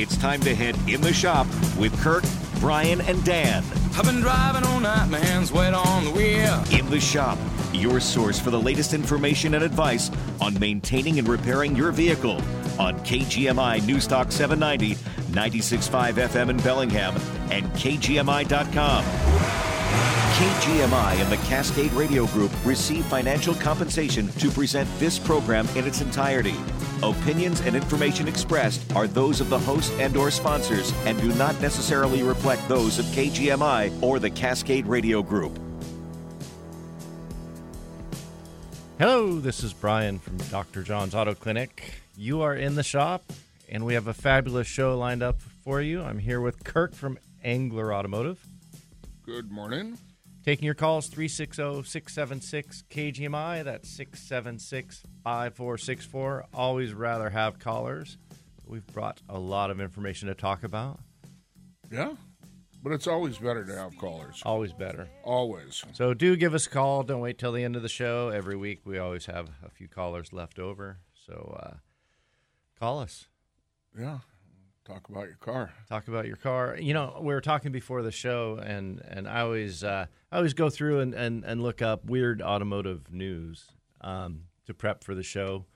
It's time to head in the shop with Kirk, Brian, and Dan. I've been driving all night, my hands wet on the wheel. In the shop, your source for the latest information and advice on maintaining and repairing your vehicle on KGMI Newstalk 790, 96.5 FM in Bellingham, and KGMI.com. KGMI and the Cascade Radio Group receive financial compensation to present this program in its entirety. Opinions and information expressed are those of the host and or sponsors and do not necessarily reflect those of KGMI or the Cascade Radio Group. Hello, this is Brian from Dr. John's Auto Clinic. You are in the shop, and we have a fabulous show lined up for you. I'm here with Kirk from Angler Automotive. Good morning. Taking your calls 360 676 KGMI. That's 676 5464. Always rather have callers. We've brought a lot of information to talk about. Yeah, but it's always better to have callers. Always better. Always. So do give us a call. Don't wait till the end of the show. Every week we always have a few callers left over. So uh, call us. Yeah. Talk about your car. Talk about your car. You know, we were talking before the show, and and I always uh, I always go through and, and, and look up weird automotive news um, to prep for the show.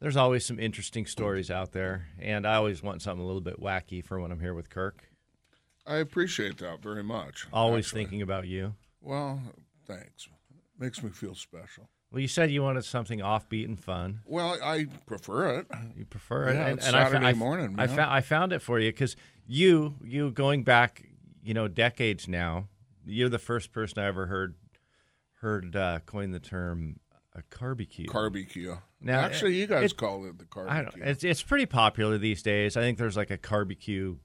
There's always some interesting stories out there, and I always want something a little bit wacky for when I'm here with Kirk. I appreciate that very much. Always actually. thinking about you. Well, thanks. Makes me feel special. Well, you said you wanted something offbeat and fun. Well, I prefer it. You prefer it, Yeah, and, it's and I, Saturday I, morning, I man. found I found it for you because you you going back, you know, decades now. You're the first person I ever heard heard uh, coin the term a barbecue. Barbecue. Now, Actually, you guys it- call it the I barbecue. It's it's pretty popular these days. I think there's like a barbecue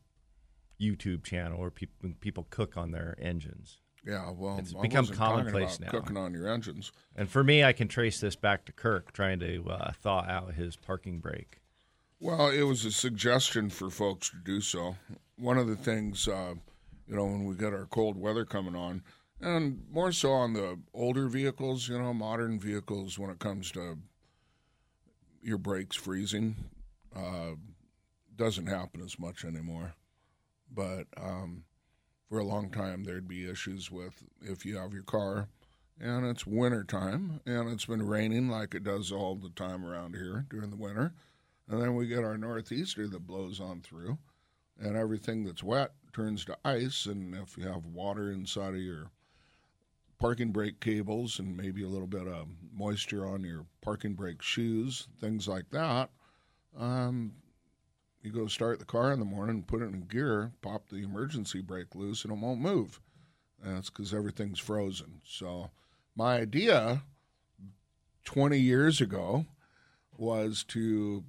YouTube channel where people people cook on their engines. Yeah, well, it's I become commonplace now. Cooking on your engines. And for me, I can trace this back to Kirk trying to uh, thaw out his parking brake. Well, it was a suggestion for folks to do so. One of the things, uh, you know, when we get our cold weather coming on, and more so on the older vehicles, you know, modern vehicles, when it comes to your brakes freezing, uh, doesn't happen as much anymore. But um, for a long time, there'd be issues with if you have your car and it's winter time and it's been raining like it does all the time around here during the winter. And then we get our northeaster that blows on through, and everything that's wet turns to ice. And if you have water inside of your parking brake cables and maybe a little bit of moisture on your parking brake shoes, things like that, um, you go start the car in the morning, put it in gear, pop the emergency brake loose, and it won't move. That's because everything's frozen. So, my idea 20 years ago was to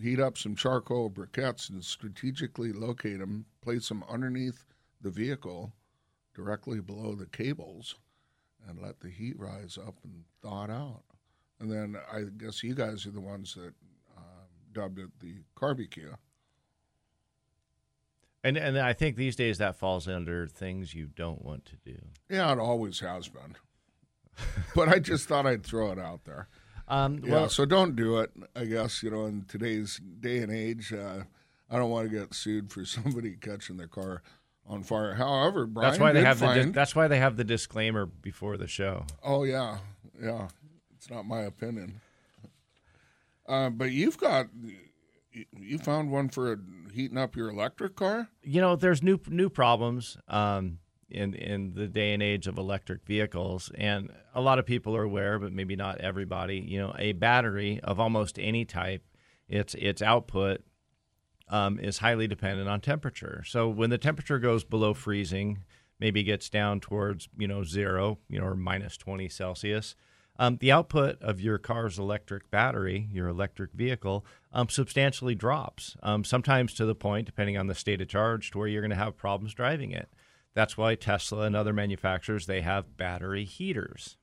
heat up some charcoal briquettes and strategically locate them, place them underneath the vehicle directly below the cables, and let the heat rise up and thaw it out. And then I guess you guys are the ones that dubbed it the barbecue. And and I think these days that falls under things you don't want to do. Yeah, it always has been. but I just thought I'd throw it out there. Um, Yeah, well, so don't do it. I guess you know in today's day and age, uh, I don't want to get sued for somebody catching their car on fire. However, Brian that's why they have the find. di- that's why they have the disclaimer before the show. oh yeah, yeah. It's not my opinion. Uh, but you've got you- found one for heating up your electric car. You know, there's new new problems um, in in the day and age of electric vehicles, and a lot of people are aware, but maybe not everybody. You know, a battery of almost any type, its its output um, is highly dependent on temperature. So when the temperature goes below freezing, maybe gets down towards you know zero, you know, or minus twenty Celsius. Um, the output of your car's electric battery, your electric vehicle, um, substantially drops. Um, sometimes to the point, depending on the state of charge, to where you're going to have problems driving it. That's why Tesla and other manufacturers they have battery heaters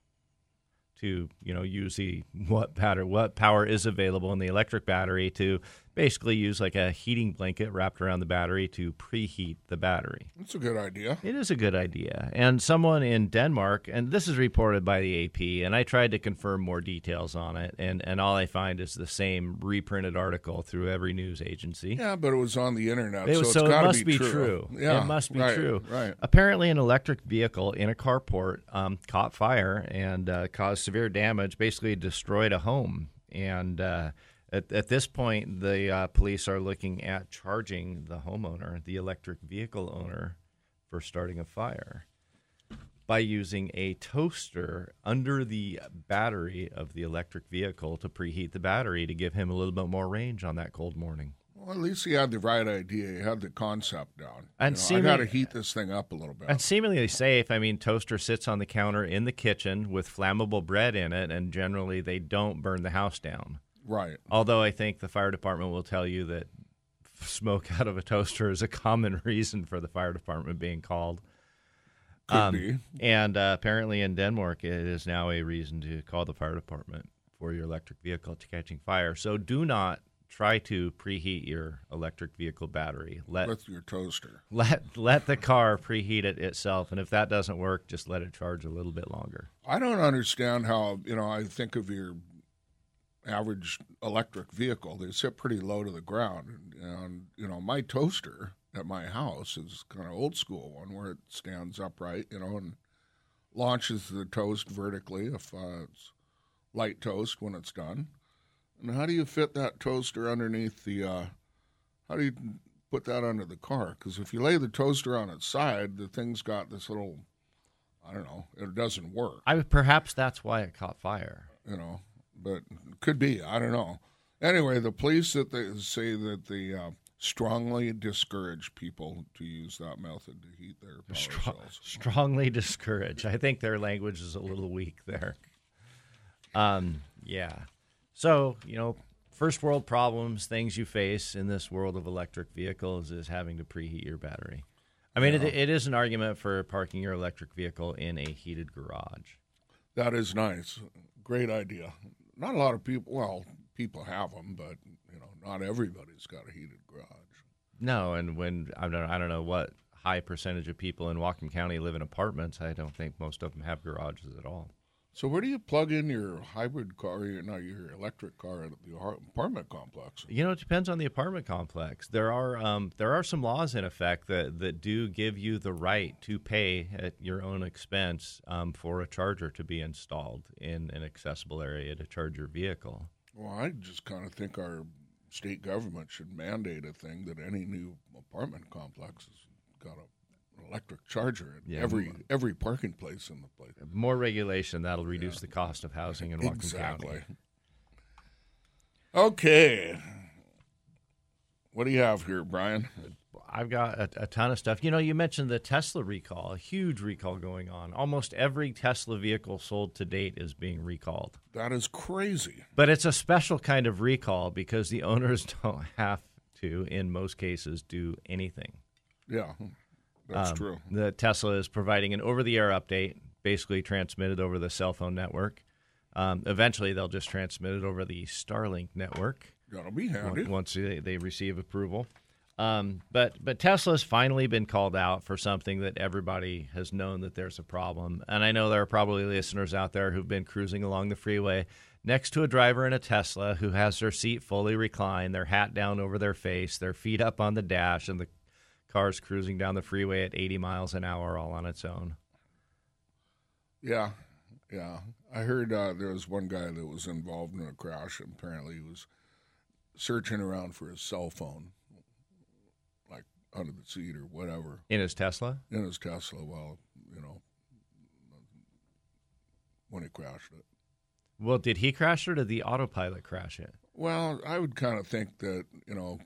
to you know use the what power what power is available in the electric battery to basically use like a heating blanket wrapped around the battery to preheat the battery. That's a good idea. It is a good idea. And someone in Denmark, and this is reported by the AP, and I tried to confirm more details on it, and, and all I find is the same reprinted article through every news agency. Yeah, but it was on the internet, It so was- it's so it got to must be, be true. Yeah, it must be right, true. Right. Apparently, an electric vehicle in a carport um, caught fire and uh, caused severe damage. Basically, destroyed a home. And uh, at, at this point, the uh, police are looking at charging the homeowner, the electric vehicle owner, for starting a fire by using a toaster under the battery of the electric vehicle to preheat the battery to give him a little bit more range on that cold morning. Well, at least he had the right idea. He had the concept down. And you know, I got to heat this thing up a little bit. And seemingly safe. I mean, toaster sits on the counter in the kitchen with flammable bread in it, and generally they don't burn the house down. Right. Although I think the fire department will tell you that smoke out of a toaster is a common reason for the fire department being called. Could Um, be. And uh, apparently in Denmark, it is now a reason to call the fire department for your electric vehicle to catching fire. So do not try to preheat your electric vehicle battery. Let With your toaster. let let the car preheat it itself, and if that doesn't work, just let it charge a little bit longer. I don't understand how, you know, I think of your average electric vehicle. They sit pretty low to the ground. And, and you know, my toaster at my house is kind of old school one where it stands upright, you know, and launches the toast vertically if uh, it's light toast when it's done. And how do you fit that toaster underneath the, uh, how do you put that under the car? Because if you lay the toaster on its side, the thing's got this little, I don't know, it doesn't work I perhaps that's why it caught fire. you know, but could be. I don't know. Anyway, the police that they say that they uh, strongly discourage people to use that method to heat their power Strong, cells. strongly discourage. I think their language is a little weak there. Um, yeah. So you know, first world problems, things you face in this world of electric vehicles is having to preheat your battery. I mean, it, it is an argument for parking your electric vehicle in a heated garage. That is nice. Great idea. Not a lot of people. Well, people have them, but you know, not everybody's got a heated garage. No, and when I don't, I don't know what high percentage of people in Whatcom County live in apartments. I don't think most of them have garages at all. So where do you plug in your hybrid car, your, not your electric car at the apartment complex? You know, it depends on the apartment complex. There are um, there are some laws in effect that, that do give you the right to pay at your own expense um, for a charger to be installed in an accessible area to charge your vehicle. Well, I just kind of think our state government should mandate a thing that any new apartment complex has got a, an electric charger at Yeah. every every parking place in the place. More regulation that'll reduce the cost of housing in Whatcom Exactly. County. Okay. What do you have here, Brian? I've got a, a ton of stuff. You know, you mentioned the Tesla recall, a huge recall going on. Almost every Tesla vehicle sold to date is being recalled. That is crazy. But it's a special kind of recall because the owners don't have to, in most cases, do anything. Yeah, that's Um, true. The Tesla is providing an over-the-air update, basically transmitted over the cell phone network. Um, eventually, they'll just transmit it over the Starlink network That'll be handy. once they, they receive approval. Um, but but Tesla's finally been called out for something that everybody has known that there's a problem. And I know there are probably listeners out there who've been cruising along the freeway next to a driver in a Tesla who has their seat fully reclined, their hat down over their face, their feet up on the dash, and the car's cruising down the freeway at 80 miles an hour all on its own. Yeah, yeah. I heard uh, there was one guy that was involved in a crash. and Apparently, he was searching around for his cell phone, like under the seat or whatever, In his Tesla? in his Tesla. Well, you know, when he crashed it. Well, did he crash it or did the autopilot crash it? Well, I would kind of think that you know,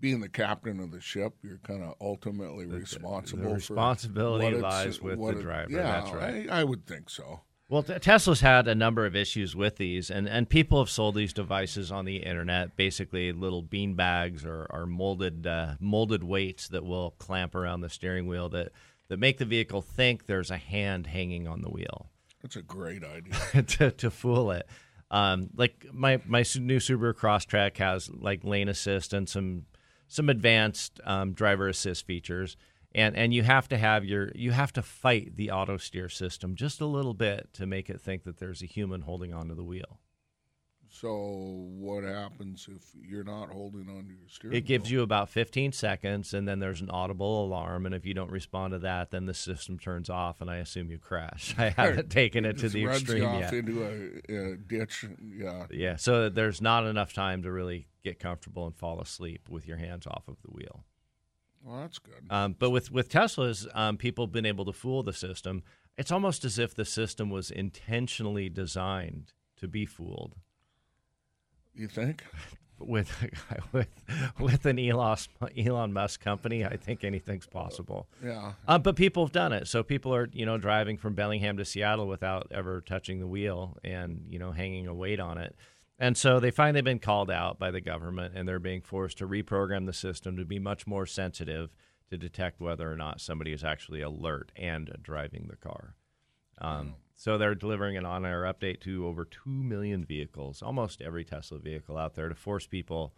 being the captain of the ship, you're kind of ultimately responsible. the responsibility lies with the it- driver. Yeah, That's right. I, I would think so. Well, t- Tesla's had a number of issues with these, and, and people have sold these devices on the internet, basically little bean bags or, or molded uh, molded weights that will clamp around the steering wheel that, that make the vehicle think there's a hand hanging on the wheel That's a great idea. to, to fool it. Um, like my my new Subaru Crosstrek has like lane assist and some some advanced um, driver assist features, and and you have to have your you have to fight the auto steer system just a little bit to make it think that there's a human holding onto the wheel. So what happens if you're not holding on to your steering? It gives wheel? you about 15 seconds, and then there's an audible alarm. And if you don't respond to that, then the system turns off, and I assume you crash. I haven't taken it to the extreme off yet. into a, a ditch. Yeah, Yeah, so there's not enough time to really get comfortable and fall asleep with your hands off of the wheel. well, that's good. Um, but with with Teslas, um, people have been able to fool the system. It's almost as if the system was intentionally designed to be fooled. You think? With with with an Elon Elon Musk company, I think anything's possible. Yeah. Uh, but people have done it. So people are, you know, driving from Bellingham to Seattle without ever touching the wheel and, you know, hanging a weight on it. And so they they've been called out by the government and they're being forced to reprogram the system to be much more sensitive to detect whether or not somebody is actually alert and driving the car. Um, so they're delivering an on-air update to over 2 million vehicles, almost every Tesla vehicle out there to force people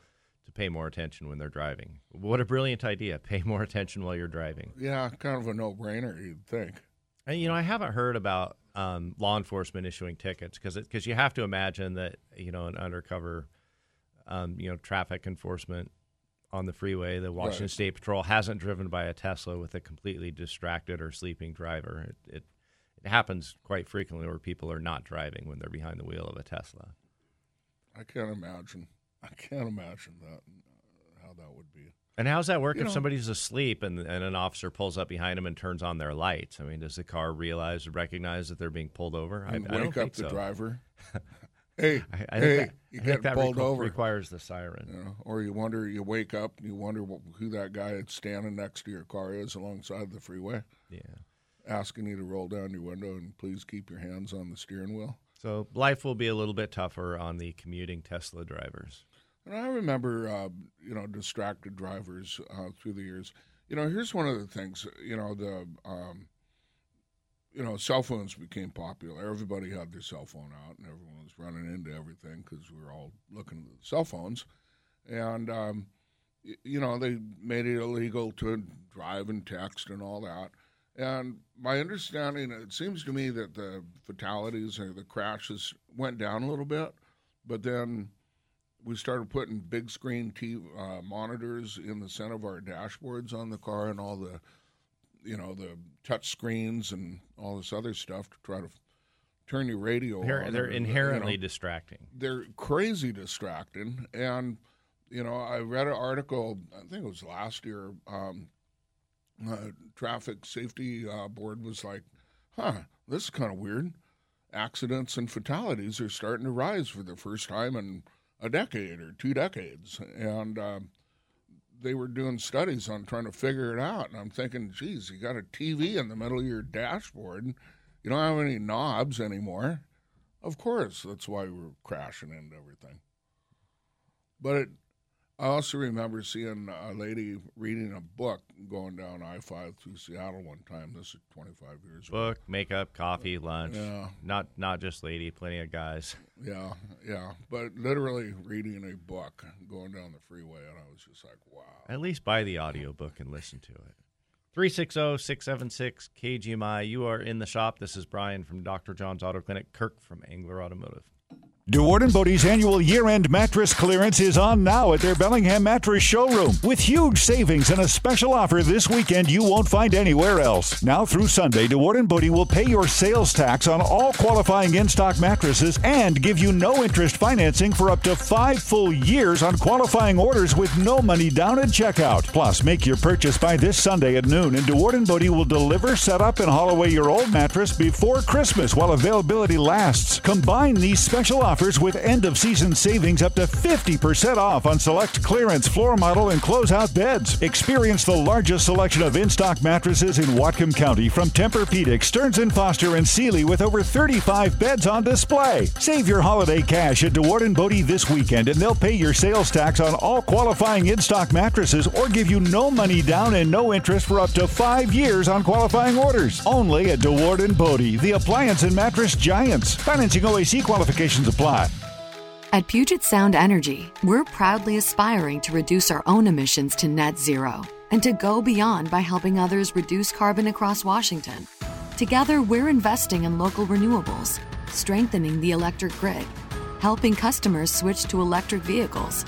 to pay more attention when they're driving. What a brilliant idea. Pay more attention while you're driving. Yeah, kind of a no-brainer, you'd think. And, you know, I haven't heard about um, law enforcement issuing tickets because because you have to imagine that you know an undercover, um, you know, traffic enforcement on the freeway, the Washington Right. State Patrol hasn't driven by a Tesla with a completely distracted or sleeping driver. It, it it happens quite frequently where people are not driving when they're behind the wheel of a Tesla. I can't imagine. I can't imagine that uh, how that would be. And how's that work You if know- somebody's asleep and, and an officer pulls up behind them and turns on their lights? I mean, does the car realize recognize that they're being pulled over? I, And I don't wake up the so. driver. hey, I, I hey, think that, you get that pulled requ- over. requires the siren. You know, or you wonder, you wake up, and you wonder who that guy that's standing next to your car is alongside the freeway, Yeah. Asking you to roll down your window and please keep your hands on the steering wheel. So life will be a little bit tougher on the commuting Tesla drivers. And I remember, uh, you know, distracted drivers uh, through the years. You know, here's one of the things. You know, the um, you know, cell phones became popular. Everybody had their cell phone out, and everyone was running into everything because we were all looking at the cell phones. And um, y- you know, they made it illegal to drive and text and all that. And my understanding, it seems to me that the fatalities or the crashes went down a little bit, but then we started putting big screen TV, uh, monitors in the center of our dashboards on the car and all the, you know, the touch screens and all this other stuff to try to f- turn your radio They're, on. they're or, you know, inherently distracting. they're crazy distracting. And, you know, I read an article, I think it was last year, um, uh, Traffic Safety uh, Board was like, huh, this is kind of weird. Accidents and fatalities are starting to rise for the first time in a decade or two decades. And um, they were doing studies on trying to figure it out. And I'm thinking, geez, you got a TV in the middle of your dashboard. You don't have any knobs anymore. Of course, that's why we're crashing into everything. But it, I also remember seeing a lady reading a book going down I 5 through Seattle one time. This is 25 years ago. Book, makeup, coffee, lunch. Yeah. Not not just lady, plenty of guys. Yeah, yeah. But literally reading a book going down the freeway, and I was just like, wow. At least buy the audiobook and listen to it. 360 676 KGMI. You are in the shop. This is Brian from Dr. John's Auto Clinic, Kirk from Angler Automotive. DeWaard & Bode's annual year-end mattress clearance is on now at their Bellingham Mattress Showroom with huge savings and a special offer this weekend you won't find anywhere else. Now through Sunday, DeWaard & Bode will pay your sales tax on all qualifying in-stock mattresses and give you no interest financing for up to five full years on qualifying orders with no money down at checkout. Plus, make your purchase by this Sunday at noon and DeWaard & Bode will deliver, set up, and haul away your old mattress before Christmas while availability lasts. Combine these special offers with end of season savings up to 50% off on select clearance floor model and closeout beds. Experience the largest selection of in stock mattresses in Whatcom County from Tempur-Pedic, Stearns and Foster, and Sealy with over 35 beds on display. Save your holiday cash at DeWaard & Bode this weekend and they'll pay your sales tax on all qualifying in stock mattresses or give you no money down and no interest for up to five years on qualifying orders. Only at DeWaard & Bode, the appliance and mattress giants. Financing OAC qualifications apply. At Puget Sound Energy, we're proudly aspiring to reduce our own emissions to net zero and to go beyond by helping others reduce carbon across Washington. Together, we're investing in local renewables, strengthening the electric grid, helping customers switch to electric vehicles,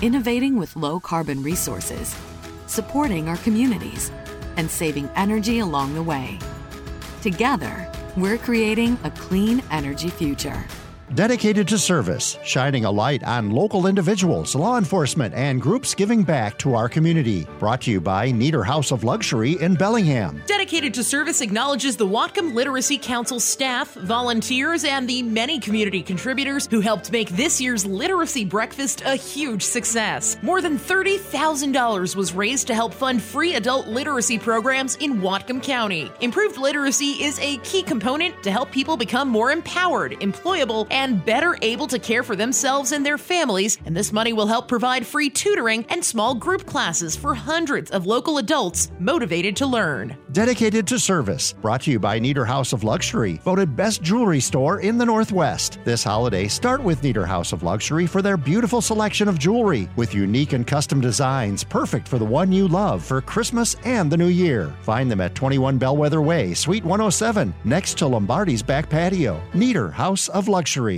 innovating with low carbon resources, supporting our communities, and saving energy along the way. Together, we're creating a clean energy future. Dedicated to service, shining a light on local individuals, law enforcement, and groups giving back to our community. Brought to you by Nieder House of Luxury in Bellingham. Dedicated to Service acknowledges the Whatcom Literacy Council staff, volunteers, and the many community contributors who helped make this year's Literacy Breakfast a huge success. More than $30,000 was raised to help fund free adult literacy programs in Whatcom County. Improved literacy is a key component to help people become more empowered, employable, and better able to care for themselves and their families, and this money will help provide free tutoring and small group classes for hundreds of local adults motivated to learn. Dedicated to service, brought to you by Nieder House of Luxury, voted best jewelry store in the Northwest. This holiday, start with Nieder House of Luxury for their beautiful selection of jewelry with unique and custom designs, perfect for the one you love for Christmas and the new year. Find them at 21 Bellwether Way, Suite 107, next to Lombardi's back patio. Nieder House of Luxury.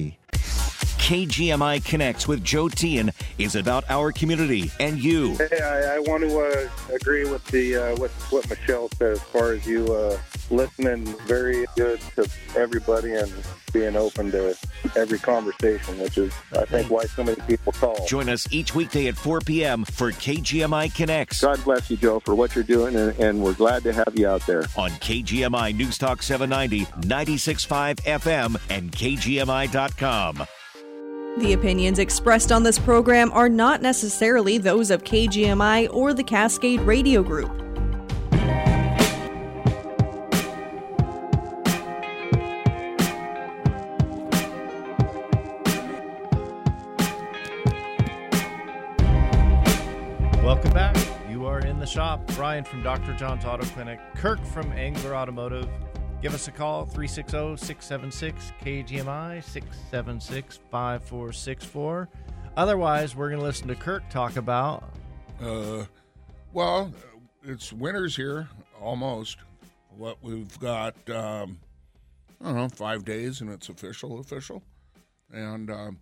KGMI Connects with Joe Tian is about our community and you. Hey, I, I want to uh, agree with the uh, with what Michelle said as far as you uh, listening very good to everybody and being open to every conversation, which is I think why so many people call. Join us each weekday at 4 p.m. for KGMI Connects God bless you, Joe, for what you're doing, and, and we're glad to have you out there. on KGMI News Talk 790, 96.5 FM, and KGMI.com. The opinions expressed on this program are not necessarily those of KGMI or the Cascade Radio Group. The shop. Brian from Dr. John's Auto Clinic, Kirk from Angler Automotive. Give us a call 360 676 KGMI 676 5464. Otherwise, we're going to listen to Kirk talk about. Uh, well, it's winter's here almost. What we've got, um, I don't know, five days, and it's official, official. And um,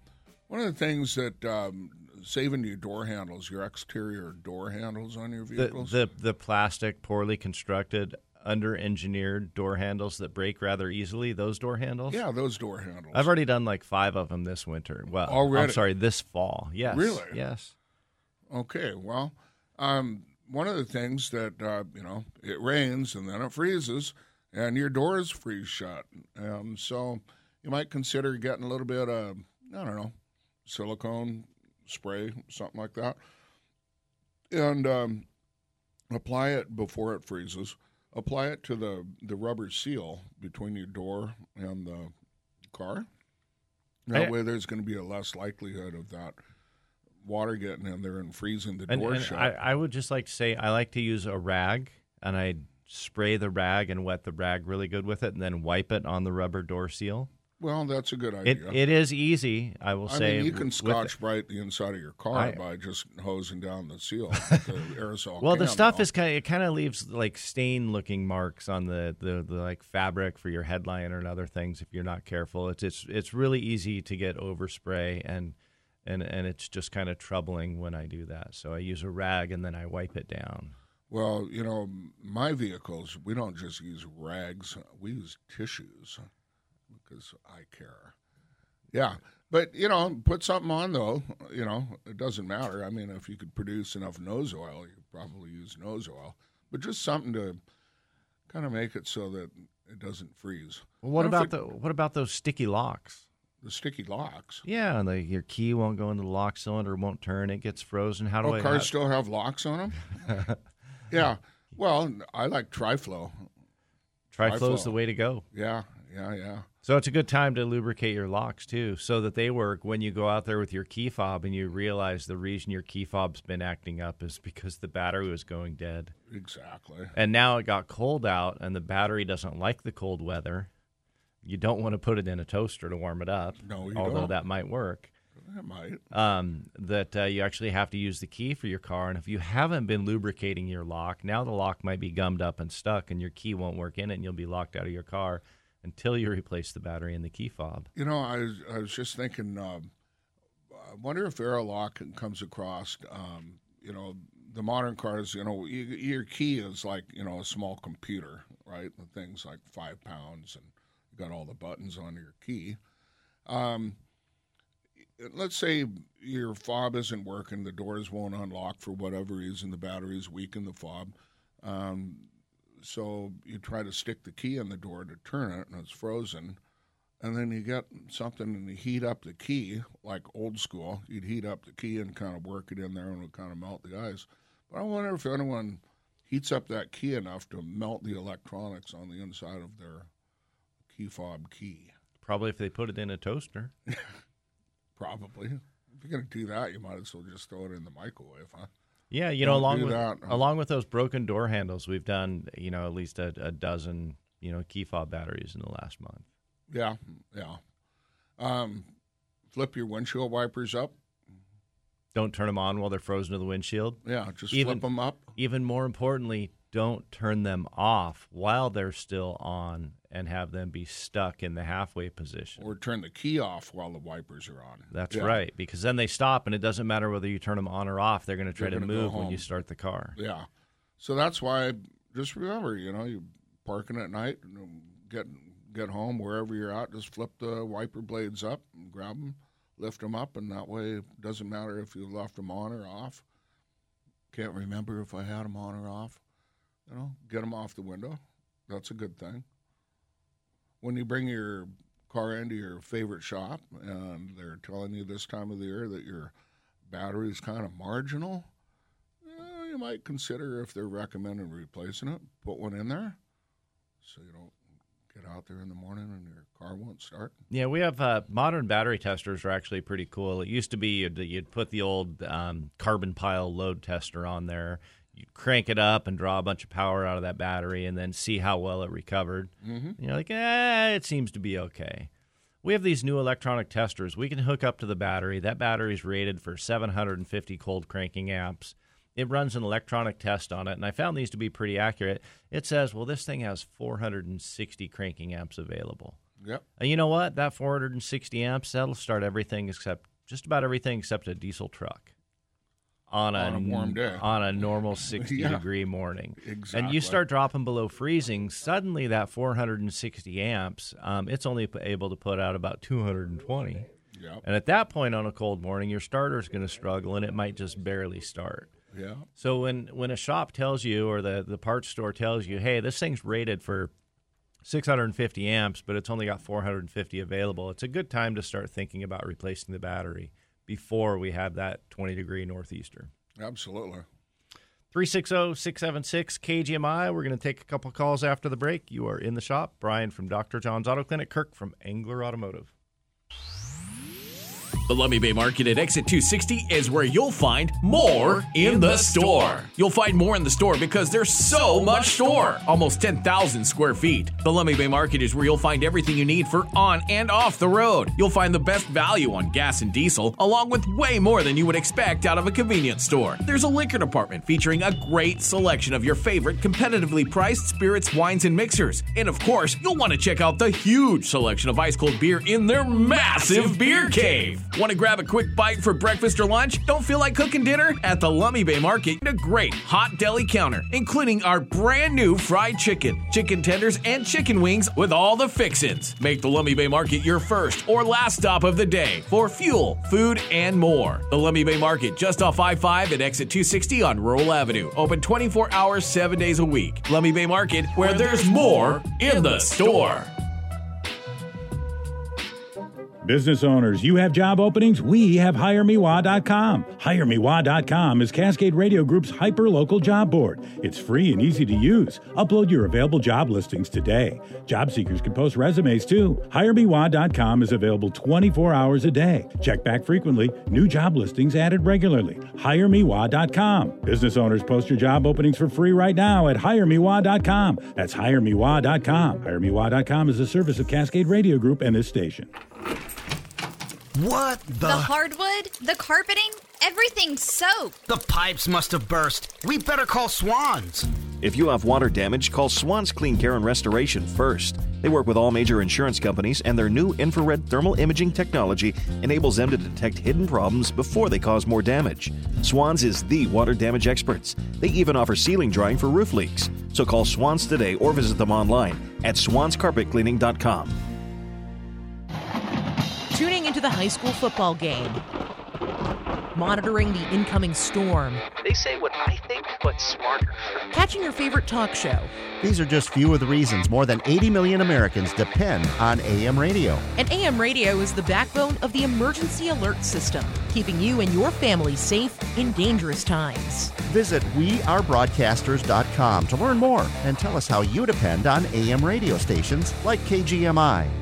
one of the things that um, saving your door handles, your exterior door handles on your The, vehicles. the, the plastic, poorly constructed, under engineered door handles that break rather easily, those door handles. yeah, those door handles. I've already done like five of them this winter. Well, already? I'm sorry, this fall. Yes. Really? Yes. Okay, well, um, one of the things that uh, you know, it rains and then it freezes, and your doors freeze shut. Um, so you might consider getting a little bit of I don't know, silicone spray, something like that, and um, apply it before it freezes. Apply it to the the rubber seal between your door and the car. That I- way, there's going to be a less likelihood of that water getting in there and freezing the And, door and shut. I, I would just like to say I like to use a rag and I spray the rag and wet the rag really good with it and then wipe it on the rubber door seal. Well, that's a good It idea. it is easy, I will I say. mean, you can scotch bright the inside of your car I- by just hosing down the seal, the aerosol. Well, the stuff is kind of it kind of leaves like stain looking marks on the, the, the like fabric for your headliner and other things if you're not careful. It's it's it's really easy to get overspray and and and it's just kind of troubling when I do that. So I use a rag and then I wipe it down. Well, you know, my vehicles, we don't just use rags; we use tissues because I care. Yeah, but you know, put something on though. You know, it doesn't matter. I mean, if you could produce enough nose oil, you probably use nose oil, but just something to kind of make it so that it doesn't freeze. Well, what You know, if about it- the what about those sticky locks? the sticky locks? Yeah, and the, your key won't go into the lock cylinder, won't turn, it gets frozen. How do Oh, I? cars how- still have locks on them? yeah. Well, I like Tri-Flow. Tri-Flow's is the way to go. Yeah, yeah, yeah. So it's a good time to lubricate your locks too, so that they work when you go out there with your key fob and you realize the reason your key fob's been acting up is because the battery was going dead. Exactly. And now it got cold out and the battery doesn't like the cold weather. You don't want to put it in a toaster to warm it up. No, you although don't. that might work. That might. um, that uh, you actually have to use the key for your car. And if you haven't been lubricating your lock, now the lock might be gummed up and stuck, and your key won't work in it, and you'll be locked out of your car until you replace the battery and the key fob. You know, I was, I was just thinking. Um, I wonder if Aerolock comes across. Um, you know, the modern cars. You know, you, your key is like you know a small computer, right? The thing's like five pounds, and you got all the buttons on your key. Um, let's say your fob isn't working, the doors won't unlock for whatever reason, the battery's weak in the fob. Um, so you try to stick the key in the door to turn it, and it's frozen. And then you get something and you heat up the key, like old school. You'd heat up the key and kind of work it in there and it would kind of melt the ice. But I wonder if anyone heats up that key enough to melt the electronics on the inside of their key fob key. Probably if they put it in a toaster. Probably. If you're going to do that, you might as well just throw it in the microwave, huh? Yeah, you know, Don't along with that. along with those broken door handles, we've done you know at least a, a dozen you know key fob batteries in the last month. Yeah, yeah. Um, flip your windshield wipers up. Don't turn them on while they're frozen to the windshield. Yeah, just Even- flip them up. Even more importantly, don't turn them off while they're still on and have them be stuck in the halfway position. Or turn the key off while the wipers are on. That's Yeah. right, because then they stop, and it doesn't matter whether you turn them on or off. They're going to try They're to move when you start the car. Yeah. So that's why just remember, you know, you're parking at night, and get get home wherever you're at, just flip the wiper blades up and grab them, lift them up, and that way it doesn't matter if you left them on or off. Can't remember if I had them on or off. You know, get them off the window. That's a good thing. When you bring your car into your favorite shop and they're telling you this time of the year that your battery is kind of marginal, eh, you might consider if they're recommending replacing it, put one in there so you don't get out there in the morning and your car won't start. Yeah, we have uh, modern battery testers are actually pretty cool. It used to be you'd, you'd put the old um, carbon pile load tester on there, you'd crank it up and draw a bunch of power out of that battery, and then see how well it recovered. Mm-hmm. And you're like, eh, it seems to be okay. We have these new electronic testers. We can hook up to the battery. That battery is rated for 750 cold cranking amps. It runs an electronic test on it, and I found these to be pretty accurate. It says, well, this thing has 460 cranking amps available. Yep. And you know what? That 460 amps, that'll start everything except just about everything except a diesel truck on a, On a warm day. on a normal 60 Yeah. degree morning. And you start dropping below freezing, suddenly that 460 amps, um, it's only able to put out about 220. Yep. And at that point on a cold morning, your starter is going to struggle and it might just barely start. Yeah. So when when a shop tells you or the the parts store tells you, "Hey, this thing's rated for 650 amps, but it's only got 450 available," it's a good time to start thinking about replacing the battery before we have that 20 degree northeaster. Absolutely. 360-676-KGMI. We're going to take a couple calls after the break. You are in the shop. Brian from Dr. John's Auto Clinic, Kirk from Angler Automotive. The Lummi Bay Market at Exit 260 is where you'll find more in the store. You'll find more in the store because there's so much store. Almost 10,000 square feet. The Lummi Bay Market is where you'll find everything you need for on and off the road. You'll find the best value on gas and diesel, along with way more than you would expect out of a convenience store. There's a liquor department featuring a great selection of your favorite competitively priced spirits, wines, and mixers. And of course, you'll want to check out the huge selection of ice cold beer in their massive beer cave. Want to grab a quick bite for breakfast or lunch? Don't feel like cooking dinner? At the Lummi Bay Market, a great hot deli counter, including our brand new fried chicken, chicken tenders, and chicken wings with all the fixins. Make the Lummi Bay Market your first or last stop of the day for fuel, food, and more. The Lummi Bay Market, just off I 5 at exit 260 on Rural Avenue. Open 24 hours, 7 days a week. Lummi Bay Market, where there's more in the store. Business owners, you have job openings? We have HireMeWa.com. HireMeWa.com is Cascade Radio Group's hyper-local job board. It's free and easy to use. Upload your available job listings today. Job seekers can post resumes too. HireMeWa.com is available 24 hours a day. Check back frequently. New job listings added regularly. HireMeWa.com. Business owners, post your job openings for free right now at HireMeWa.com. That's HireMeWa.com. HireMeWa.com is a service of Cascade Radio Group and this station. What the? The hardwood, the carpeting, everything's soaked. The pipes must have burst. We better call Swans. If you have water damage, call Swans Clean Care and Restoration first. They work with all major insurance companies, and their new infrared thermal imaging technology enables them to detect hidden problems before they cause more damage. Swans is the water damage experts. They even offer ceiling drying for roof leaks. So call Swans today or visit them online at swanscarpetcleaning.com. Tuning into the high school football game. Monitoring the incoming storm. They say what I think, but smarter. Catching your favorite talk show. These are just few of the reasons more than 80 million Americans depend on AM radio. And AM radio is the backbone of the emergency alert system, keeping you and your family safe in dangerous times. Visit wearebroadcasters.com to learn more and tell us how you depend on AM radio stations like KGMI.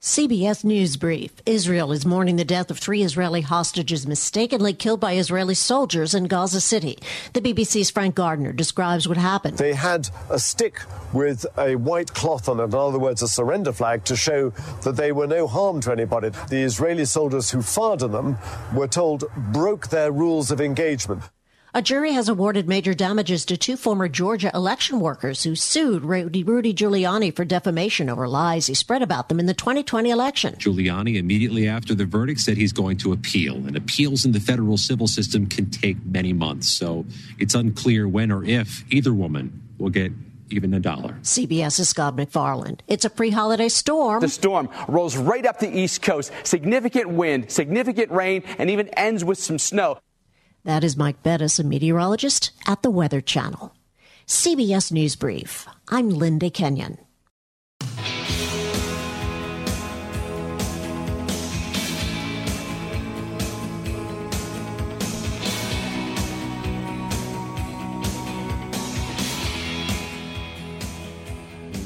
CBS News Brief. Israel is mourning the death of three Israeli hostages mistakenly killed by Israeli soldiers in Gaza City. The BBC's Frank Gardner describes what happened. They had a stick with a white cloth on it, in other words, a surrender flag, to show that they were no harm to anybody. The Israeli soldiers who fired on them were told broke their rules of engagement. A jury has awarded major damages to two former Georgia election workers who sued Rudy, Rudy Giuliani for defamation over lies he spread about them in the 2020 election. Giuliani, immediately after the verdict, said he's going to appeal, and appeals in the federal civil system can take many months. So it's unclear when or if either woman will get even a dollar. CBS's Scott MacFarlane. It's a pre holiday storm. The storm rolls right up the East Coast. Significant wind, significant rain, and even ends with some snow. That is Mike Bettes, a meteorologist at the Weather Channel. CBS News Brief. I'm Linda Kenyon.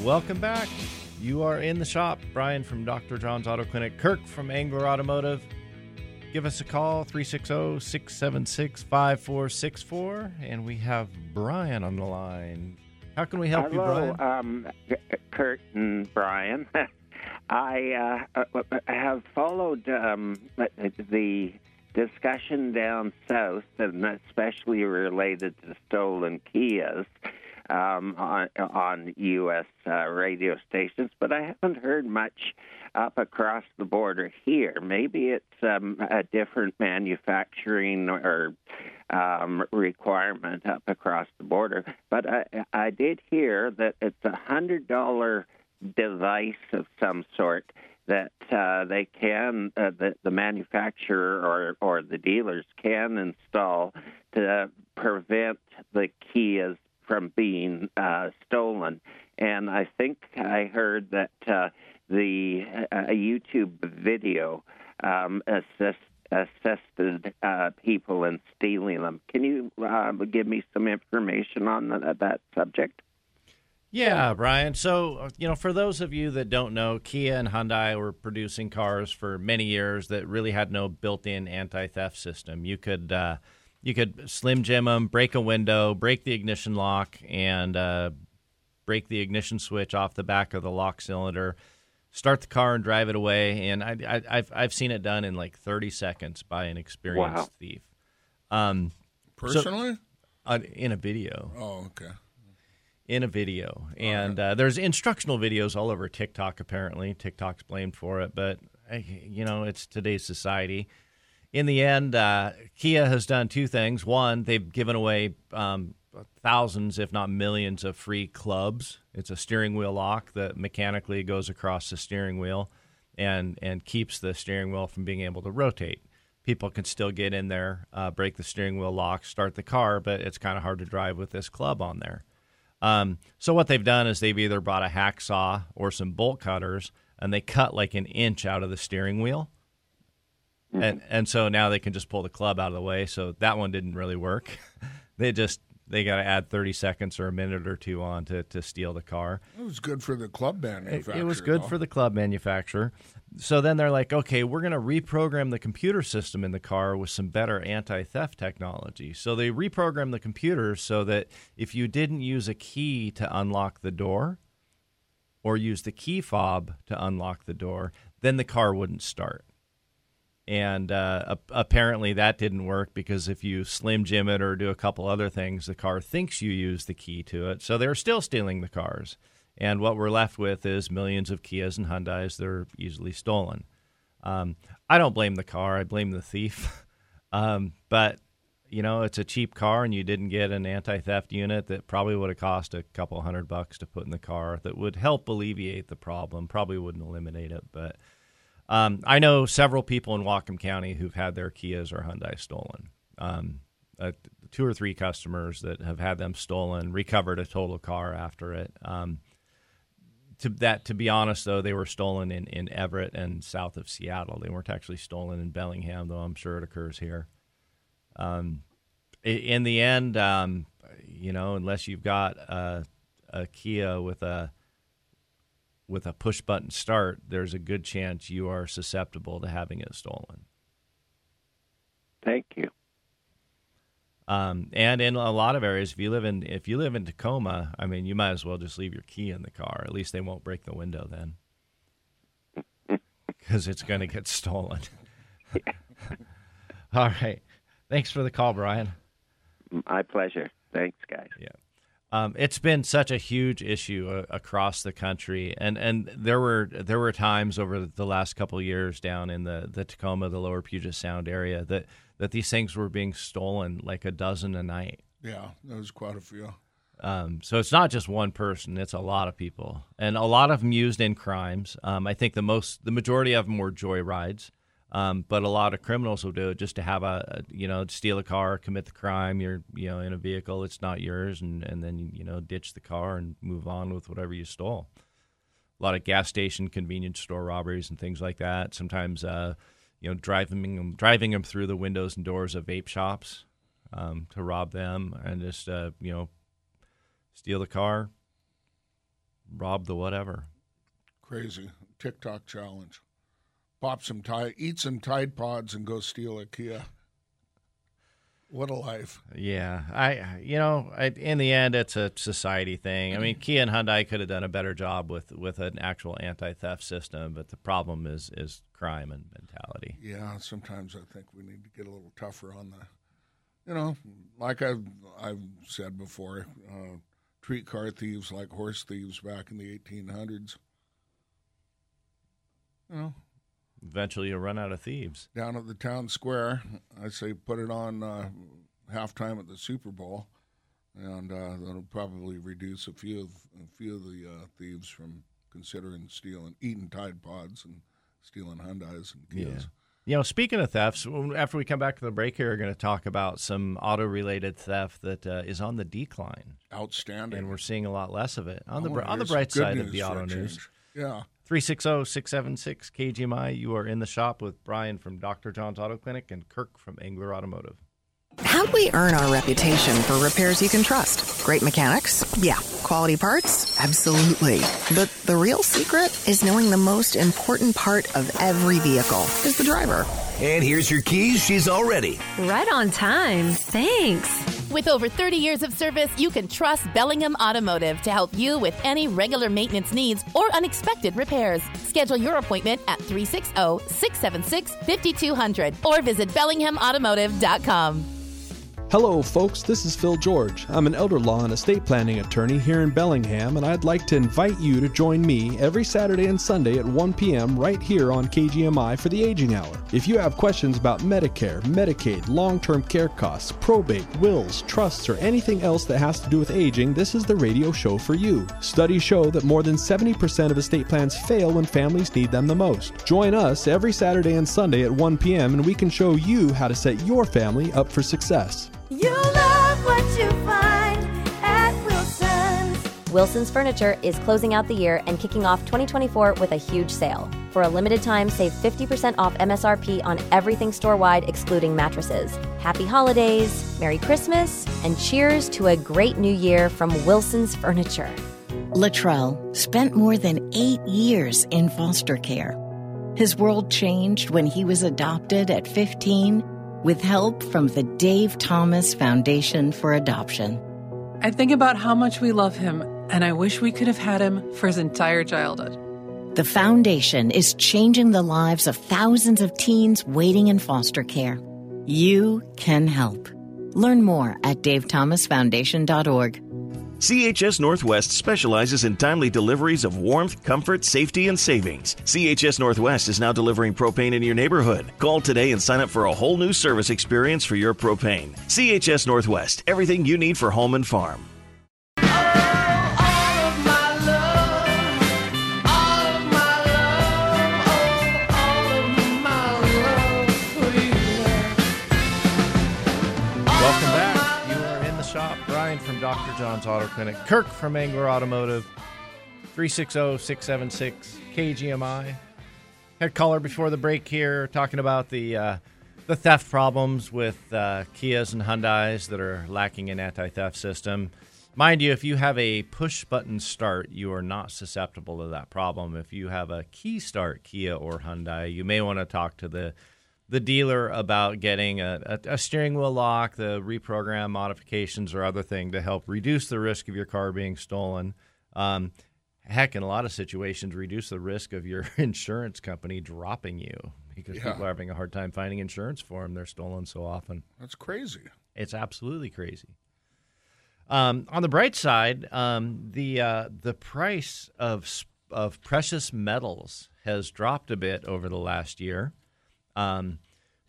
Welcome back. You are in the shop. Brian from Dr. John's Auto Clinic, Kirk from Angler Automotive. Give us a call, 360 676 5464. And we have Brian on the line. How can we help Hello, you, Brian? Um, Kurt and Brian. I uh, have followed um, the discussion down south, and especially related to stolen Kias um, on, on U.S. Uh, radio stations, but I haven't heard much up across the border here. Maybe it's um, a different manufacturing or um, requirement up across the border. But I, I did hear that it's a hundred dollar device of some sort that uh, they can, uh, the, the manufacturer or, or the dealers can install to prevent the Kias from being uh, stolen. And I think I heard that uh, the uh, a YouTube video um, assist, assisted uh, people in stealing them. Can you uh, give me some information on that, that subject? Yeah, Brian. So, you know, for those of you that don't know, Kia and Hyundai were producing cars for many years that really had no built-in anti-theft system. You could uh, you could slim jim them, break a window, break the ignition lock, and uh, break the ignition switch off the back of the lock cylinder, start the car and drive it away. And I, have I've seen it done in like 30 seconds by an experienced Wow. thief. Um, so- Personally? uh, in a video. Oh, okay. In a video, and uh, there's instructional videos all over TikTok. Apparently, TikTok's blamed for it, but eh, you know it's today's society. In the end, uh, Kia has done two things. One, they've given away um, thousands, if not millions, of free clubs. It's a steering wheel lock that mechanically goes across the steering wheel and and keeps the steering wheel from being able to rotate. People can still get in there, uh, break the steering wheel lock, start the car, but it's kind of hard to drive with this club on there. Um, so what they've done is they've either bought a hacksaw or some bolt cutters and they cut like an inch out of the steering wheel. And and so now they can just pull the club out of the way. So that one didn't really work. they just they got to add 30 seconds or a minute or two on to, to steal the car. It was good for the club It, manufacturer. it was good though. for the club manufacturer. So then they're like, okay, we're going to reprogram the computer system in the car with some better anti theft technology. So they reprogram the computer so that if you didn't use a key to unlock the door or use the key fob to unlock the door, then the car wouldn't start. And uh, apparently that didn't work because if you slim jim it or do a couple other things, the car thinks you use the key to it. So they're still stealing the cars. And what we're left with is millions of Kias and Hyundais that are easily stolen. Um, I don't blame the car, I blame the thief. um, but, you know, it's a cheap car and you didn't get an anti theft unit that probably would have cost a couple hundred bucks to put in the car that would help alleviate the problem. Probably wouldn't eliminate it, but. Um, I know several people in Whatcom County who've had their Kias or Hyundai stolen. Um, uh, two or three customers that have had them stolen, recovered a total car after it. Um, to that, to be honest, though, they were stolen in, in Everett and south of Seattle. They weren't actually stolen in Bellingham, though I'm sure it occurs here. Um, in the end, um, you know, unless you've got a, a Kia with a with a push button start, there's a good chance you are susceptible to having it stolen. Thank you. Um, and in a lot of areas, if you live in if you live in Tacoma, I mean, you might as well just leave your key in the car. At least they won't break the window then, because it's going to get stolen. All right, thanks for the call, Brian. My pleasure. Thanks, guys. Yeah. Um, it's been such a huge issue uh, across the country, and, and there were there were times over the last couple of years down in the, the Tacoma, the Lower Puget Sound area that, that these things were being stolen like a dozen a night. Yeah, there was quite a few. Um, so it's not just one person; it's a lot of people, and a lot of them used in crimes. Um, I think the most, the majority of them were joyrides, um, but a lot of criminals will do it just to have a, you know, steal a car, commit the crime. You're, you know, in a vehicle, it's not yours, and and then you know, ditch the car and move on with whatever you stole. A lot of gas station, convenience store robberies, and things like that. Sometimes, uh, you know, driving them, driving them through the windows and doors of vape shops um, to rob them, and just uh, you know steal the car, rob the whatever. Crazy TikTok challenge. Pop some tide, eat some Tide Pods, and go steal a Kia. What a life! Yeah, I you know I, in the end it's a society thing. I mean, Kia and Hyundai could have done a better job with with an actual anti theft system, but the problem is is crime and mentality. Yeah, sometimes I think we need to get a little tougher on the, you know, like I've I've said before, uh, treat car thieves like horse thieves back in the 1800s. You know, Eventually, you'll run out of thieves. down at the town square, I say put it on uh, halftime at the Super Bowl, and uh, that'll probably reduce a few of a few of the uh, thieves from considering stealing, eating Tide Pods and stealing Hyundai's and Kias. You know, speaking of thefts, after we come back to the break here, we're going to talk about some auto-related theft that uh, is on the decline. Outstanding. and we're seeing a lot less of it on the Oh, br- on the bright side of the auto news. Yeah. 360-676 KGMI. You are in the shop with Brian from Dr. John's Auto Clinic and Kirk from Angler Automotive. How do we earn our reputation for repairs you can trust? Great mechanics? Yeah. Quality parts? Absolutely. But the real secret is knowing the most important part of every vehicle is the driver. And here's your keys. She's all ready. Right on time. Thanks. With over 30 years of service, you can trust Bellingham Automotive to help you with any regular maintenance needs or unexpected repairs. Schedule your appointment at 360 676 5200 or visit BellinghamAutomotive.com. Hello, folks. This is Phil George. I'm an elder law and estate planning attorney here in Bellingham, and I'd like to invite you to join me every Saturday and Sunday at 1 p.m. right here on KGMI for the Aging Hour. If you have questions about Medicare, Medicaid, long term care costs, probate, wills, trusts, or anything else that has to do with aging, this is the radio show for you. Studies show that more than 70% of estate plans fail when families need them the most. Join us every Saturday and Sunday at 1 p.m., and we can show you how to set your family up for success. You love what you find at Wilson's. Wilson's Furniture is closing out the year and kicking off 2024 with a huge sale. For a limited time, save 50% off MSRP on everything store wide, excluding mattresses. Happy holidays, Merry Christmas, and cheers to a great new year from Wilson's Furniture. Latrell spent more than eight years in foster care. His world changed when he was adopted at 15 with help from the Dave Thomas Foundation for Adoption. I think about how much we love him, and I wish we could have had him for his entire childhood. The foundation is changing the lives of thousands of teens waiting in foster care. You can help. Learn more at davethomasfoundation.org. CHS Northwest specializes in timely deliveries of warmth, comfort, safety, and savings. CHS Northwest is now delivering propane in your neighborhood. Call today and sign up for a whole new service experience for your propane. CHS Northwest, everything you need for home and farm. John's Auto Clinic. Kirk from Angler Automotive. 360-676 KGMI. Had caller before the break here talking about the uh, the theft problems with uh, Kias and Hyundai's that are lacking an anti-theft system. Mind you, if you have a push button start, you are not susceptible to that problem. If you have a key start Kia or Hyundai, you may want to talk to the the dealer about getting a, a, a, steering wheel lock, the reprogram modifications, or other thing to help reduce the risk of your car being stolen. Um, heck, in a lot of situations, reduce the risk of your insurance company dropping you because Yeah. people are having a hard time finding insurance for them. They're stolen so often. That's crazy. It's absolutely crazy. Um, on the bright side, um, the uh, the price of of precious metals has dropped a bit over the last year, um,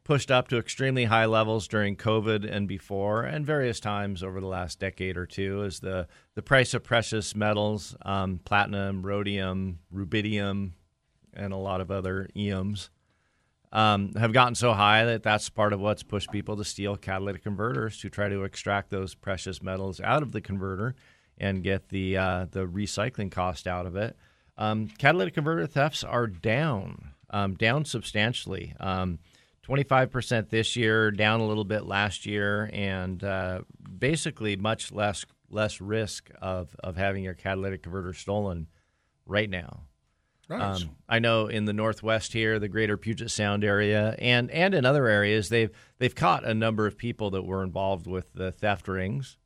pushed up to extremely high levels during COVID and before, and various times over the last decade or two. As the the price of precious metals, um, platinum, rhodium, rubidium, and a lot of other eums um, have gotten so high that that's part of what's pushed people to steal catalytic converters to try to extract those precious metals out of the converter and get the uh, the recycling cost out of it. Um, catalytic converter thefts are down, um, down substantially. Um, 25% this year, down a little bit last year, and uh, basically much less less risk of, of having your catalytic converter stolen right now. Nice. Um, I know in the Northwest here, the Greater Puget Sound area, and and in other areas, they've they've caught a number of people that were involved with the theft rings,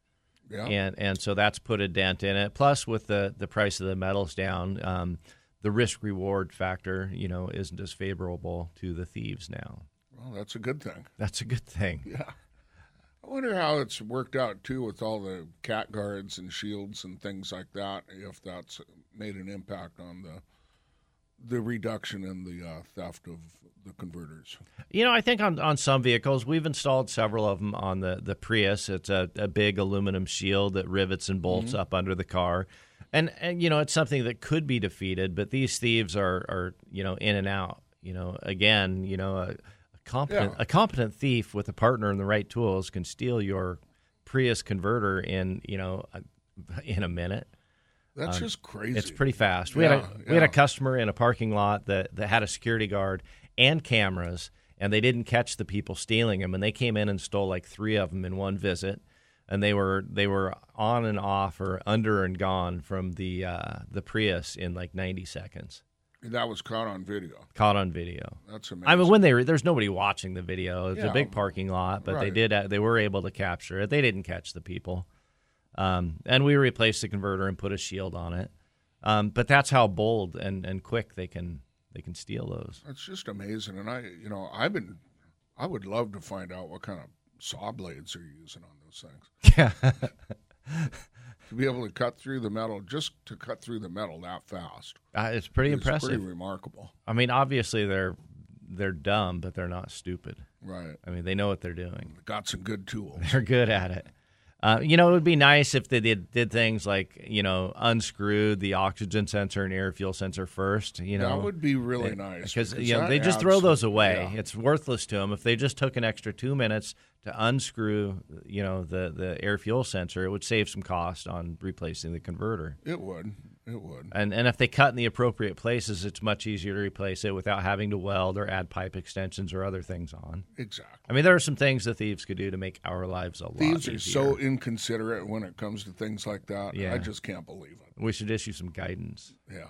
Yeah. and and so that's put a dent in it. Plus, with the the price of the metals down, um, the risk reward factor, you know, isn't as favorable to the thieves now. Well, that's a good thing. That's a good thing. Yeah. I wonder how it's worked out too with all the cat guards and shields and things like that. If that's made an impact on the the reduction in the uh, theft of the converters. You know, I think on, on some vehicles, we've installed several of them on the, the Prius. It's a, a big aluminum shield that rivets and bolts Mhm. up under the car. And, and, you know, it's something that could be defeated, but these thieves are, are you know, in and out. You know, again, you know, a competent Yeah. a competent thief with a partner and the right tools can steal your Prius converter in, you know, a, in a minute. That's Um, just crazy. It's pretty fast. We had a Yeah, we had a customer in a parking lot that, that had a security guard and cameras, and they didn't catch the people stealing them, and they came in and stole like three of them in one visit, and they were they were on and off or under and gone from the uh, the Prius in like ninety seconds. That was caught on video. Caught on video. That's amazing. I mean, when they were, there's nobody watching the video. It's Yeah. a big parking lot, but they did uh, they were able to capture it. They didn't catch the people, um, and we replaced the converter and put a shield on it. Um, but that's how bold and, and quick they can they can steal those. That's just amazing. And I, you know, I've been, I would love to find out what kind of saw blades they're using on those things. Yeah. To be able to cut through the metal, just to cut through the metal that fast. Uh, it's pretty impressive. Pretty remarkable. I mean, obviously they're they're dumb, but they're not stupid. Right. I mean, they know what they're doing. They Got some good tools. They're good at it. Uh, you know, it would be nice if they did, did things like, you know, unscrewed the oxygen sensor and air fuel sensor first. You know, That would be really They- nice, because you know they just throw those away. yeah. It's worthless to them. If they just took an extra two minutes to unscrew, you know, the the air fuel sensor, it would save some cost on replacing the converter. It would. It would. And and if they cut in the appropriate places, it's much easier to replace it without having to weld or add pipe extensions or other things on. Exactly. I mean, there are some things that thieves could do to make our lives a lot Thieves easier. are so inconsiderate when it comes to things like that. Yeah. I just can't believe it. We should issue some guidance. Yeah.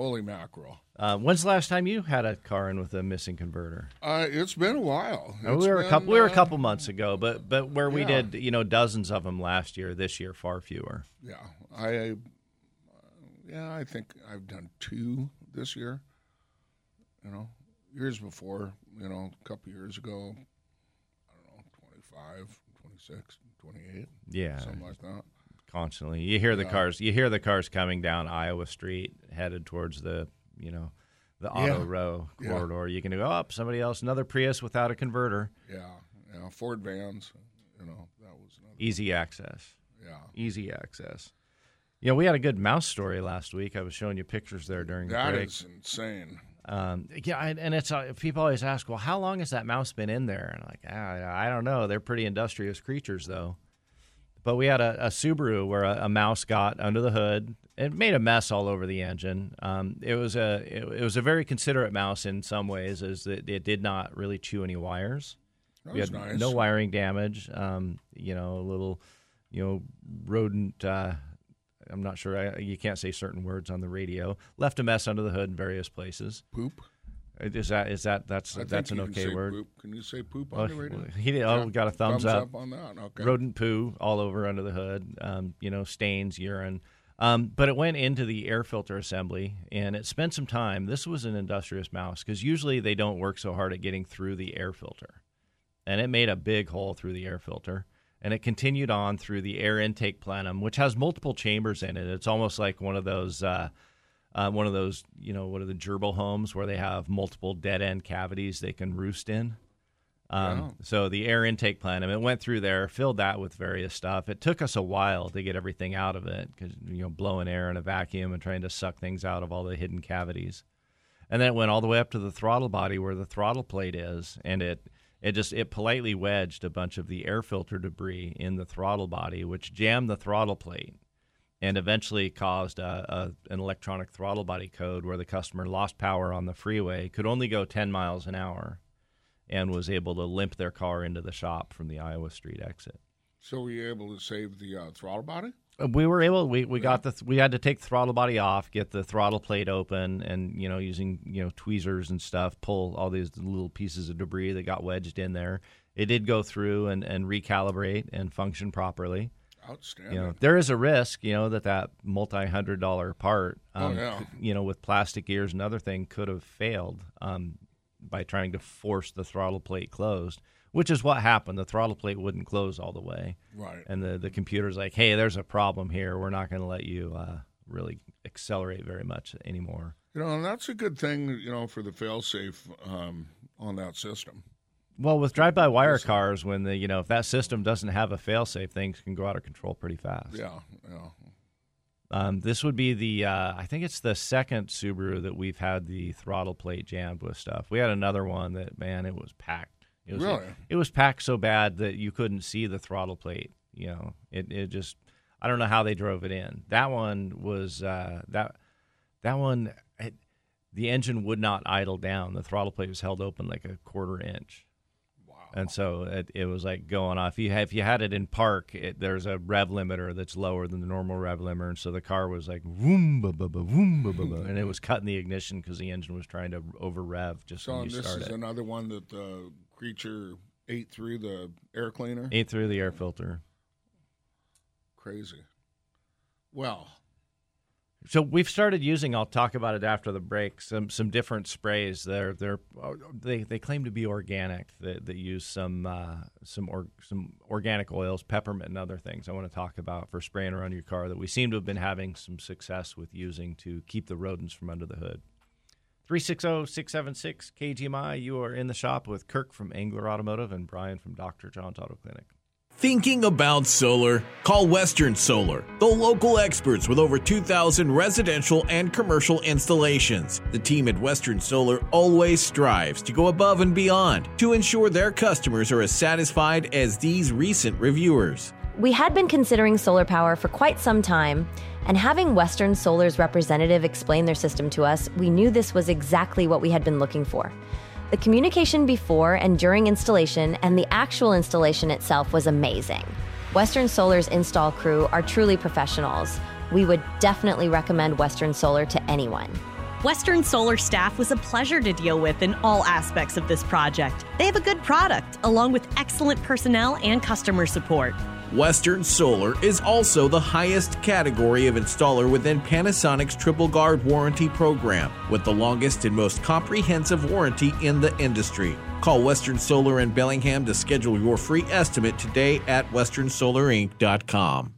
Holy mackerel. Uh, when's the last time you had a car in with a missing converter? Uh, it's been a while. Uh, It's we were a been, couple. We were a uh, couple months ago, but but where we Yeah. did, you know, dozens of them last year. This year, far fewer. Yeah, I. Uh, yeah, I think I've done two this year. You know, years before, you know, a couple years ago, I don't know, 25, 26, 28. Yeah, something like that. Constantly, you hear the Yeah. cars. You hear the cars coming down Iowa Street, headed towards the, you know, the auto Yeah. row Yeah. corridor. You can go up. somebody else, another Prius without a converter. Yeah, yeah, Ford vans. You know, that was another. Easy access. Yeah. Easy access. You know, we had a good mouse story last week. I was showing you pictures there during the That break. is insane. Um, yeah, and it's uh, people always ask, well, how long has that mouse been in there? And I'm like, ah, I don't know. They're pretty industrious creatures, though. But we had a, a Subaru where a, a mouse got under the hood. It made a mess all over the engine. Um, it was a it, it was a very considerate mouse in some ways, as that it did not really chew any wires. That we was had nice. no wiring damage. Um, you know, a little, you know, rodent. Uh, I'm not sure. I, you can't say certain words on the radio. Left a mess under the hood in various places. Poop. Is that is that that's I that's an okay word? Poop. Can you say poop on the radio? He did. Oh, Yeah. we got a thumbs, up. on that. Okay. Rodent poo all over under the hood. Um, you know, stains, urine. Um, but it went into the air filter assembly, and it spent some time. This was an industrious mouse because usually they don't work so hard at getting through the air filter, and it made a big hole through the air filter. And it continued on through the air intake plenum, which has multiple chambers in it. It's almost like one of those. Uh, uh, one of those, you know, what are the gerbil homes where they have multiple dead end cavities they can roost in. Um, Yeah. So the air intake plenum, it went through there, filled that with various stuff. It took us a while to get everything out of it because you know blowing air in a vacuum and trying to suck things out of all the hidden cavities. And then it went all the way up to the throttle body where the throttle plate is, and it it just it politely wedged a bunch of the air filter debris in the throttle body, which jammed the throttle plate and eventually caused a, a, an electronic throttle body code where the customer lost power on the freeway, could only go 10 miles an hour, and was able to limp their car into the shop from the Iowa Street exit. So were you able to save the uh, throttle body? Uh, We were able. We, we got the. We had to take the throttle body off, get the throttle plate open, and you know using you know tweezers and stuff, pull all these little pieces of debris that got wedged in there. It did go through and, and recalibrate and function properly. Outstanding. You know, there is a risk, you know, that that multi-hundred dollar part, Oh, um, yeah. you know, with plastic gears and other thing, could have failed um, by trying to force the throttle plate closed, which is what happened. The throttle plate wouldn't close all the way, Right. And the the computer's like, "Hey, there's a problem here. We're not going to let you uh, really accelerate very much anymore." You know, and that's a good thing, you know, for the fail-safe um, on that system. Well, with drive-by-wire cars, when the you know if that system doesn't have a fail-safe, things can go out of control pretty fast. Yeah, yeah. Um, this would be the uh, I think it's the second Subaru that we've had the throttle plate jammed with stuff. We had another one that man, it was packed. It was Really? it, was packed so bad that you couldn't see the throttle plate. You know, it it just I don't know how they drove it in. That one was uh, that that one it, the engine would not idle down. The throttle plate was held open like a quarter inch. And so it, it was like going off. You had, if you had it in park, it, there's a rev limiter that's lower than the normal rev limiter, and so the car was like vroom ba ba ba vroom ba ba ba, and it was cutting the ignition because the engine was trying to over rev just So when you this is it. another one that the creature ate through the air cleaner. Ate through the air filter. Crazy. Well, So we've started using. I'll talk about it after the break. Some some different sprays. They're they're they, they claim to be organic. That, that use some uh, some or, some organic oils, peppermint, and other things. I want to talk about for spraying around your car that we seem to have been having some success with using to keep the rodents from under the hood. 360-676 KGMI. You are in the shop with Kirk from Angler Automotive and Brian from Dr. John's Auto Clinic. Thinking about solar? Call Western Solar, the local experts with over 2,000 residential and commercial installations. The team at Western Solar always strives to go above and beyond to ensure their customers are as satisfied as these recent reviewers. We had been considering solar power for quite some time, and having Western Solar's representative explain their system to us, we knew this was exactly what we had been looking for. The communication before and during installation and the actual installation itself was amazing. Western Solar's install crew are truly professionals. We would definitely recommend Western Solar to anyone. Western Solar staff was a pleasure to deal with in all aspects of this project. They have a good product, along with excellent personnel and customer support. Western Solar is also the highest category of installer within Panasonic's Triple Guard warranty program, with the longest and most comprehensive warranty in the industry. Call Western Solar in Bellingham to schedule your free estimate today at westernsolarinc.com.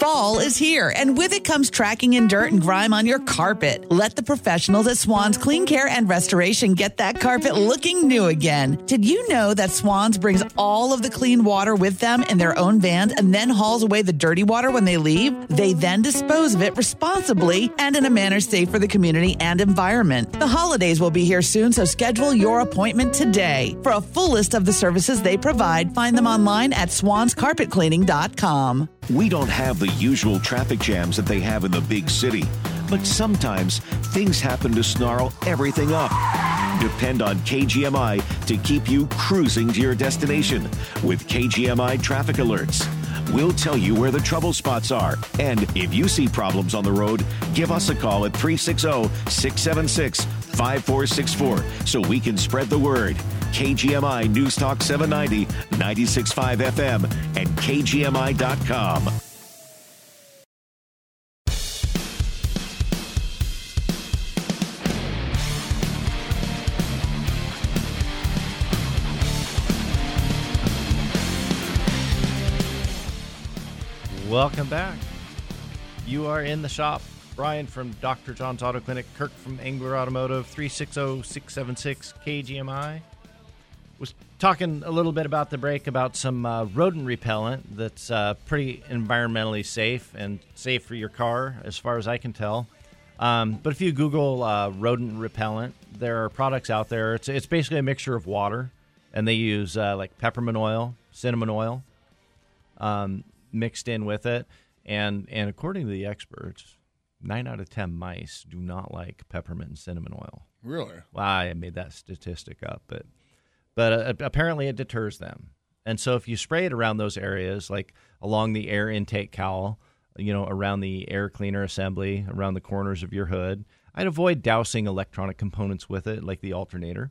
Fall is here, and with it comes tracking in dirt and grime on your carpet. Let the professionals at Swans Clean Care and Restoration get that carpet looking new again. Did you know that Swans brings all of the clean water with them in their own vans and then hauls away the dirty water when they leave? They then dispose of it responsibly and in a manner safe for the community and environment. The holidays will be here soon, so schedule your appointment today. For a full list of the services they provide, find them online at swanscarpetcleaning.com. We don't have the usual traffic jams that they have in the big city, but sometimes things happen to snarl everything up. Depend on KGMI to keep you cruising to your destination with KGMI traffic alerts. We'll tell you where the trouble spots are. And if you see problems on the road, give us a call at 360 676 5464 so we can spread the word. KGMI News Talk 790, 96.5 FM, and KGMI.com. Welcome back. You are in the shop. Brian from Dr. John's Auto Clinic, Kirk from Angler Automotive, 360 676 KGMI. Was talking a little bit about the break about some uh, rodent repellent that's uh, pretty environmentally safe and safe for your car, as far as I can tell. Um, but if you Google uh, rodent repellent, there are products out there. It's, it's basically a mixture of water, and they use uh, like peppermint oil, cinnamon oil um, mixed in with it. And, and according to the experts, nine out of 10 mice do not like peppermint and cinnamon oil. Really? Well, I made that statistic up, but but uh, apparently it deters them. And so if you spray it around those areas, like along the air intake cowl, you know, around the air cleaner assembly, around the corners of your hood, I'd avoid dousing electronic components with it, like the alternator.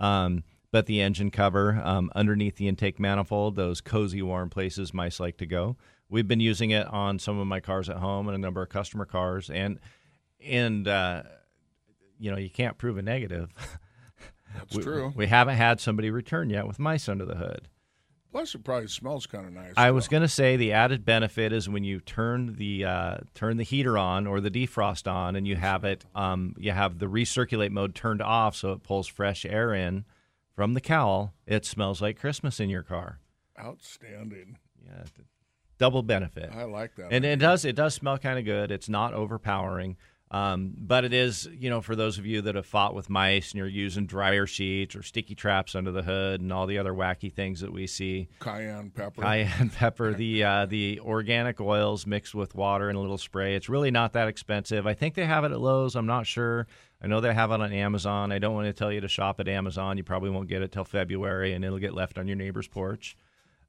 Um, but the engine cover um, underneath the intake manifold, those cozy, warm places mice like to go. We've been using it on some of my cars at home and a number of customer cars, and and uh, you know you can't prove a negative. That's we, true. We haven't had somebody return yet with mice under the hood. Plus, it probably smells kind of nice. I was going to say the added benefit is when you turn the uh, turn the heater on or the defrost on, and you have it, um, you have the recirculate mode turned off, so it pulls fresh air in from the cowl. It smells like Christmas in your car. Outstanding. Yeah, double benefit. I like that. And it does it does smell kind of good. It's not overpowering. Um, but it is, you know, for those of you that have fought with mice and you're using dryer sheets or sticky traps under the hood and all the other wacky things that we see. Cayenne pepper. Cayenne pepper. the uh, the organic oils mixed with water and a little spray. It's really not that expensive. I think they have it at Lowe's. I'm not sure. I know they have it on Amazon. I don't want to tell you to shop at Amazon. You probably won't get it till February, and it'll get left on your neighbor's porch.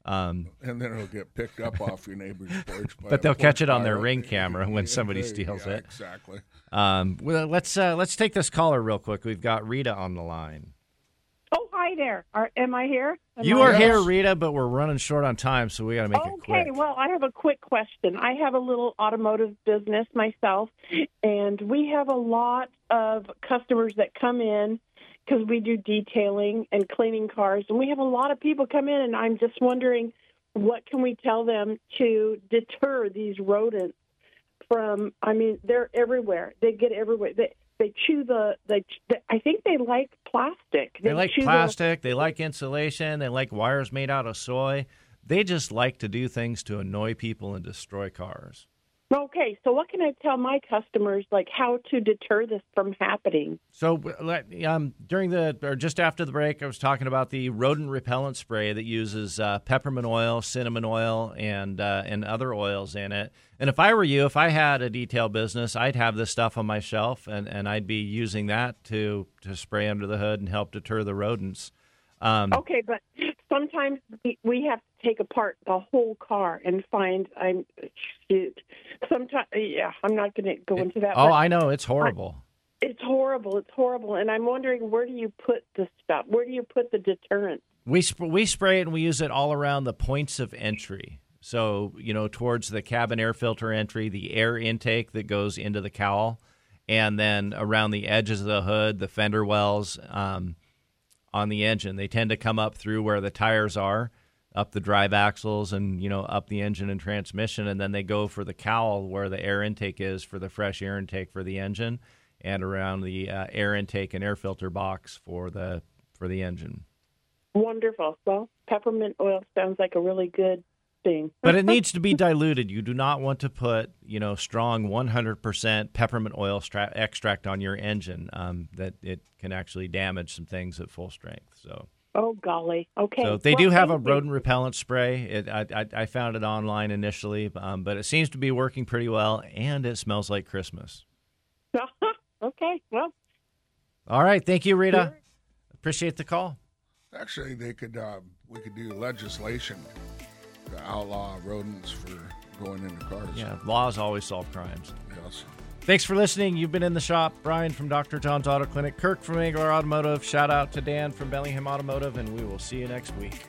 Um, and then it'll get picked up off your neighbor's porch. but they'll catch it on their ring camera when somebody steals yeah, it. Exactly. Um, well, let's uh, let's take this caller real quick. We've got Rita on the line. Oh, hi there. Are, am I here? Am you I are here, Rita, but we're running short on time, so we got to make it quick. Okay, well, I have a quick question. I have a little automotive business myself, and we have a lot of customers that come in because we do detailing and cleaning cars, and we have a lot of people come in, and I'm just wondering what can we tell them to deter these rodents from? I mean, they're everywhere. They get everywhere. They they chew the they. I think they like plastic. They like chew the- plastic. They like insulation. They like wires made out of soy. They just like to do things to annoy people and destroy cars. Okay, so what can I tell my customers, like how to deter this from happening? So, um, during the or just after the break, I was talking about the rodent repellent spray that uses uh, peppermint oil, cinnamon oil, and uh, and other oils in it. And if I were you, if I had a detail business, I'd have this stuff on my shelf, and, and I'd be using that to to spray under the hood and help deter the rodents. Um, okay, but sometimes we have to take apart the whole car and find I'm shoot. Sometimes, yeah, I'm not going to go into that. Oh, I know it's horrible. I, it's horrible. It's horrible, and I'm wondering where do you put the stuff? Where do you put the deterrent? We sp- we spray it and we use it all around the points of entry. So you know, towards the cabin air filter entry, the air intake that goes into the cowl, and then around the edges of the hood, the fender wells. Um, on the engine. They tend to come up through where the tires are, up the drive axles, and you know up the engine and transmission, and then they go for the cowl where the air intake is for the fresh air intake for the engine, and around the uh, air intake and air filter box for the for the engine. Wonderful. Well, peppermint oil sounds like a really good thing. but it needs to be diluted. You do not want to put, you know, strong 100% peppermint oil stra- extract on your engine. Um, that it can actually damage some things at full strength. So. Oh golly! Okay. So they well, do have a rodent repellent spray. It, I, I, I found it online initially, um, but it seems to be working pretty well, and it smells like Christmas. okay. Well. All right. Thank you, Rita. Appreciate the call. Actually, they could uh, we could do legislation to outlaw rodents for going into cars. Yeah, laws always solve crimes. Yes. Thanks for listening. You've been in the shop. Brian from Dr. John's Auto Clinic, Kirk from Angler Automotive. Shout out to Dan from Bellingham Automotive, and we will see you next week.